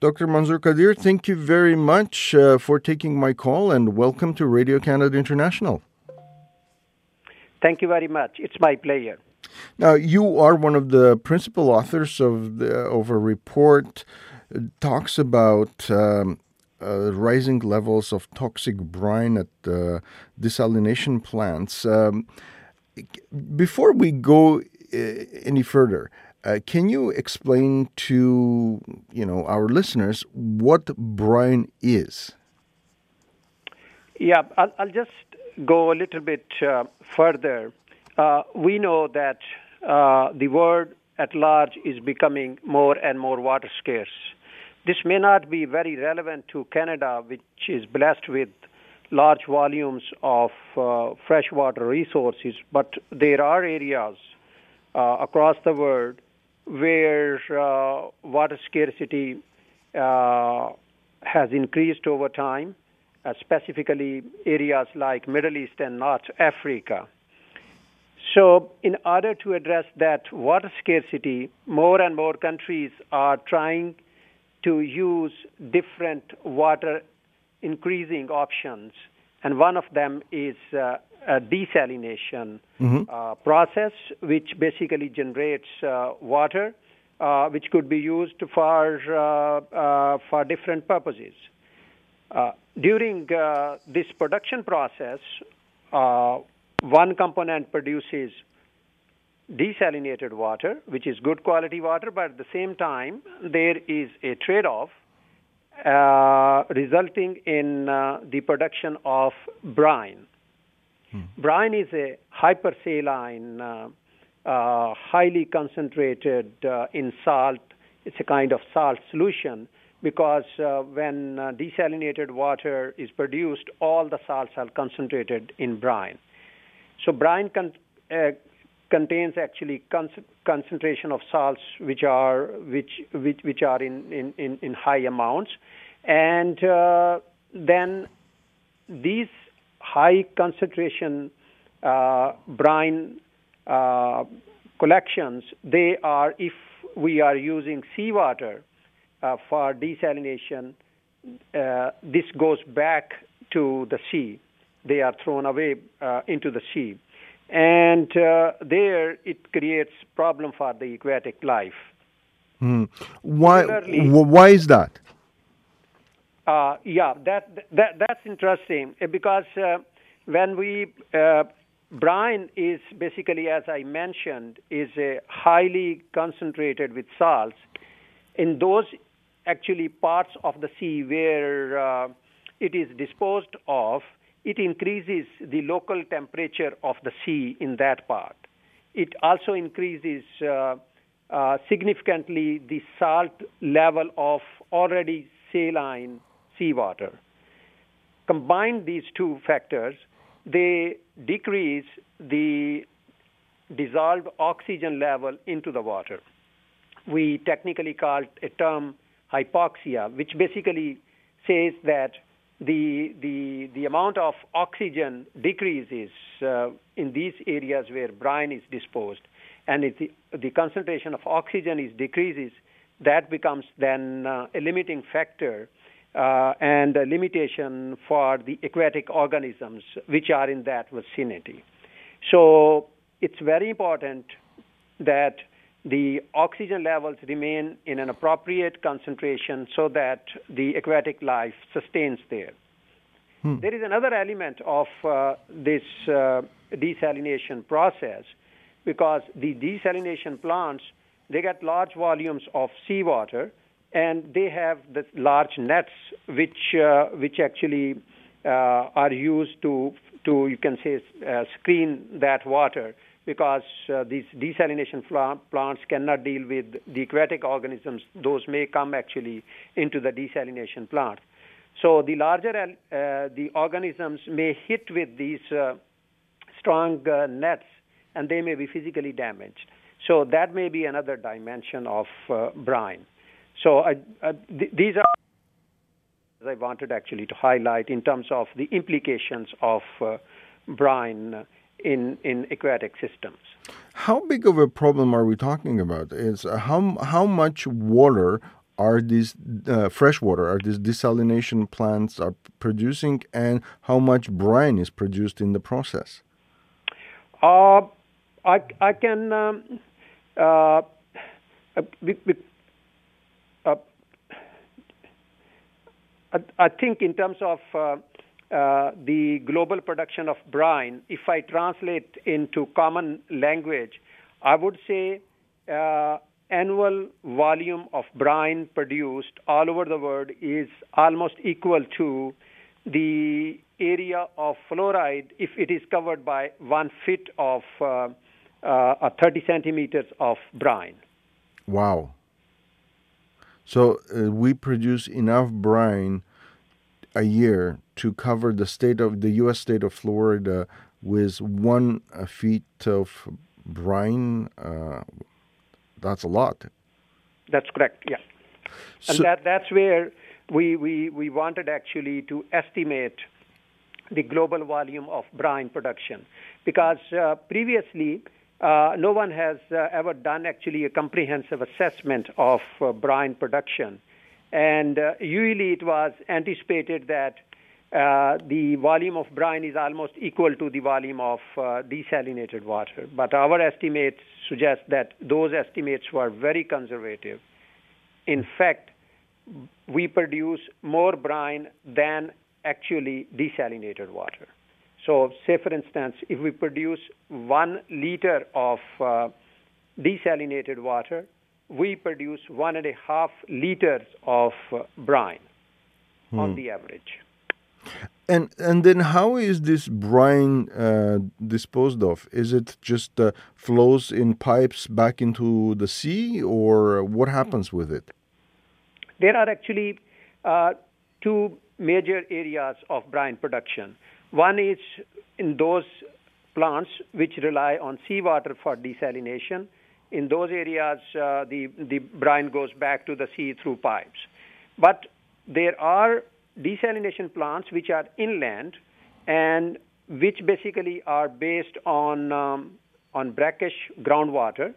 Dr. Manzoor Qadir, thank you very much uh, for taking my call and welcome to Radio Canada International. Thank you very much. It's my pleasure. Now, you are one of the principal authors of, the, of a report that talks about um, uh, rising levels of toxic brine at uh, desalination plants. Um, before we go uh, any further, uh, can you explain to you know our listeners what brine is? Yeah, I'll, I'll just go a little bit uh, further. Uh, we know that the world at large is becoming more and more water scarce. This may not be very relevant to Canada, which is blessed with large volumes of uh, freshwater resources, but there are areas uh, across the world where uh, water scarcity uh, has increased over time, uh, specifically areas like Middle East and North Africa. So, in order to address that water scarcity, more and more countries are trying to use different water increasing options, and one of them is uh, a desalination mm-hmm. uh, process, which basically generates uh, water, uh, which could be used for uh, uh, for different purposes. during this production process, one component produces desalinated water, which is good quality water, but at the same time, there is a trade off uh, resulting in uh, the production of brine. Hmm. Brine is a hypersaline, uh, uh highly concentrated uh, in salt. It's a kind of salt solution because uh, when desalinated water is produced, all the salts are concentrated in brine. So brine con- contains actually con- concentration of salts which are which which, which are in, in, in, in high amounts. And uh, then these high concentration uh, brine uh, collections they are if we are using seawater uh, for desalination uh, this goes back to the sea. They are thrown away uh, into the sea and uh, there it creates problem for the aquatic life. Hmm. Why? why is that? Uh, yeah, that that that's interesting uh, because uh, when we uh, brine is basically, as I mentioned, is a highly concentrated with salts. In those actually parts of the sea where uh, it is disposed of, it increases the local temperature of the sea in that part. It also increases uh, uh, significantly the salt level of already saline seawater. Combine these two factors, they decrease the dissolved oxygen level into the water. We technically call it a term hypoxia, which basically says that the the the amount of oxygen decreases uh, in these areas where brine is disposed, and if the, the concentration of oxygen is decreases, that becomes then uh, a limiting factor uh, and a limitation for the aquatic organisms which are in that vicinity. So it's very important that the oxygen levels remain in an appropriate concentration so that the aquatic life sustains there. Hmm. There is another element of uh, this uh, desalination process because the desalination plants they get large volumes of seawater and they have the large nets which uh, which actually uh, are used to to you can say uh, screen that water because uh, these desalination plants cannot deal with the aquatic organisms. Those may come actually into the desalination plant. So the larger uh, the organisms may hit with these uh, strong uh, nets, and they may be physically damaged. So that may be another dimension of uh, brine. So th- these are I wanted actually to highlight in terms of the implications of uh, brine in, in aquatic systems. How big of a problem are we talking about? Is uh, how how much water are these uh, freshwater, are these desalination plants are producing, and how much brine is produced in the process? Uh, I, I can. Um, uh, uh, I think in terms of uh, the global production of brine, if I translate into common language, I would say uh, annual volume of brine produced all over the world is almost equal to the area of Florida if it is covered by one foot of uh, uh, 30 centimeters of brine. Wow. So uh, we produce enough brine a year to cover the state of the U.S. state of Florida with one uh, feet of brine. Uh, that's a lot. That's correct. Yeah, and so, that that's where we, we we wanted actually to estimate the global volume of brine production because uh, previously uh, no one has uh, ever done actually a comprehensive assessment of uh, brine production. And uh, usually it was anticipated that uh, the volume of brine is almost equal to the volume of uh, desalinated water. But our estimates suggest that those estimates were very conservative. In fact, we produce more brine than actually desalinated water. So, say for instance, if we produce one liter of uh, desalinated water, we produce one and a half liters of uh, brine hmm. on the average. And and then how is this brine uh, disposed of? Is it just uh, flows in pipes back into the sea, or what happens with it? There are actually uh, two major areas of brine production. One is in those plants which rely on seawater for desalination. In those areas, uh, the, the brine goes back to the sea through pipes. But there are desalination plants which are inland and which basically are based on, um, on brackish groundwater.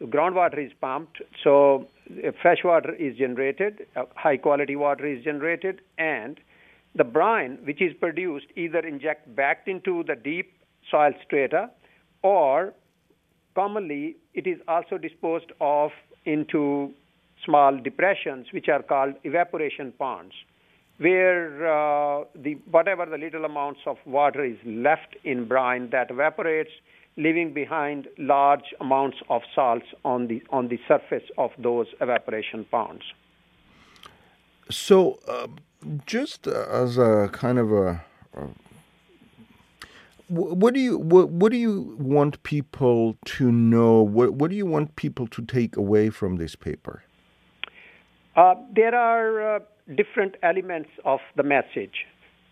The groundwater is pumped, so fresh water is generated, uh, high quality water is generated, and the brine, which is produced, either inject back into the deep soil strata or commonly it is also disposed of into small depressions which are called evaporation ponds where uh, the whatever the little amounts of water is left in brine that evaporates leaving behind large amounts of salts on the on the surface of those evaporation ponds. So uh, just as a kind of a, a what do you what, what do you want people to know? What what do you want people to take away from this paper? Uh, there are uh, different elements of the message.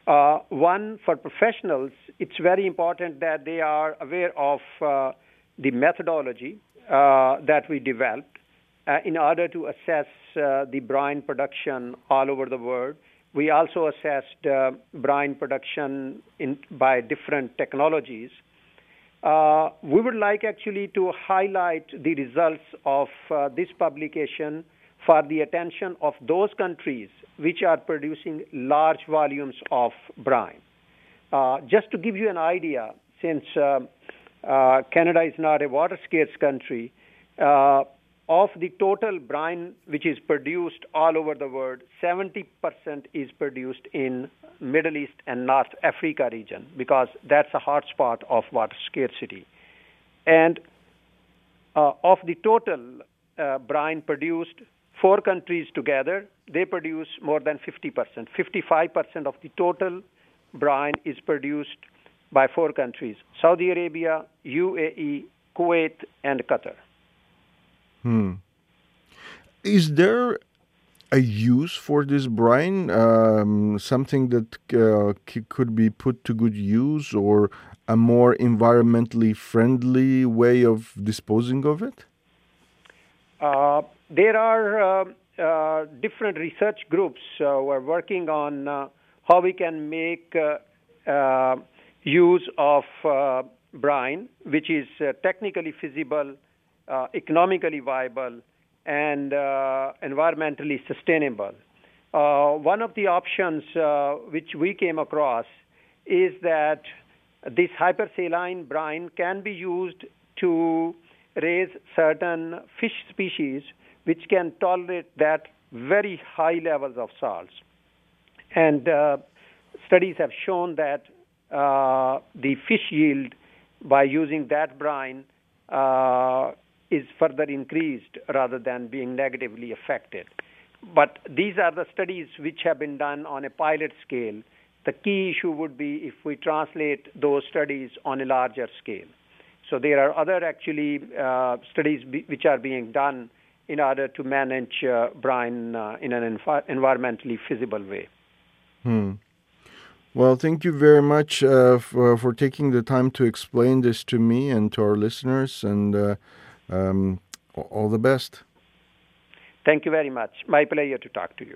Uh, one for professionals, it's very important that they are aware of uh, the methodology uh, that we developed uh, in order to assess the brine production all over the world we also assessed uh, brine production in, by different technologies. Uh, we would like actually to highlight the results of uh, this publication for the attention of those countries which are producing large volumes of brine. Uh, just to give you an idea, since uh, uh, Canada is not a water scarce country, of the total brine which is produced all over the world, 70% is produced in Middle East and North Africa region because that's a hotspot of water scarcity. And uh, of the total uh, brine produced, four countries together, they produce more than 50%. 55% of the total brine is produced by four countries Saudi Arabia, UAE, Kuwait, and Qatar. Hmm. Is there a use for this brine? Um, something that uh, could be put to good use, or a more environmentally friendly way of disposing of it? Uh, there are uh, uh different research groups uh, who are working on uh, how we can make use of brine, which is technically feasible uh, economically viable and uh, environmentally sustainable. Uh, one of the options uh, which we came across is that this hypersaline brine can be used to raise certain fish species which can tolerate that very high levels of salts. And uh, studies have shown that uh, the fish yield by using that brine uh, is further increased rather than being negatively affected. But these are the studies which have been done on a pilot scale. The key issue would be if we translate those studies on a larger scale. So there are other actually uh, studies which are being done in order to manage uh, brine uh, in an env- environmentally feasible way. Hmm. Well, thank you very much uh, for, for taking the time to explain this to me and to our listeners, and uh, um, all the best. Thank you very much. My pleasure to talk to you.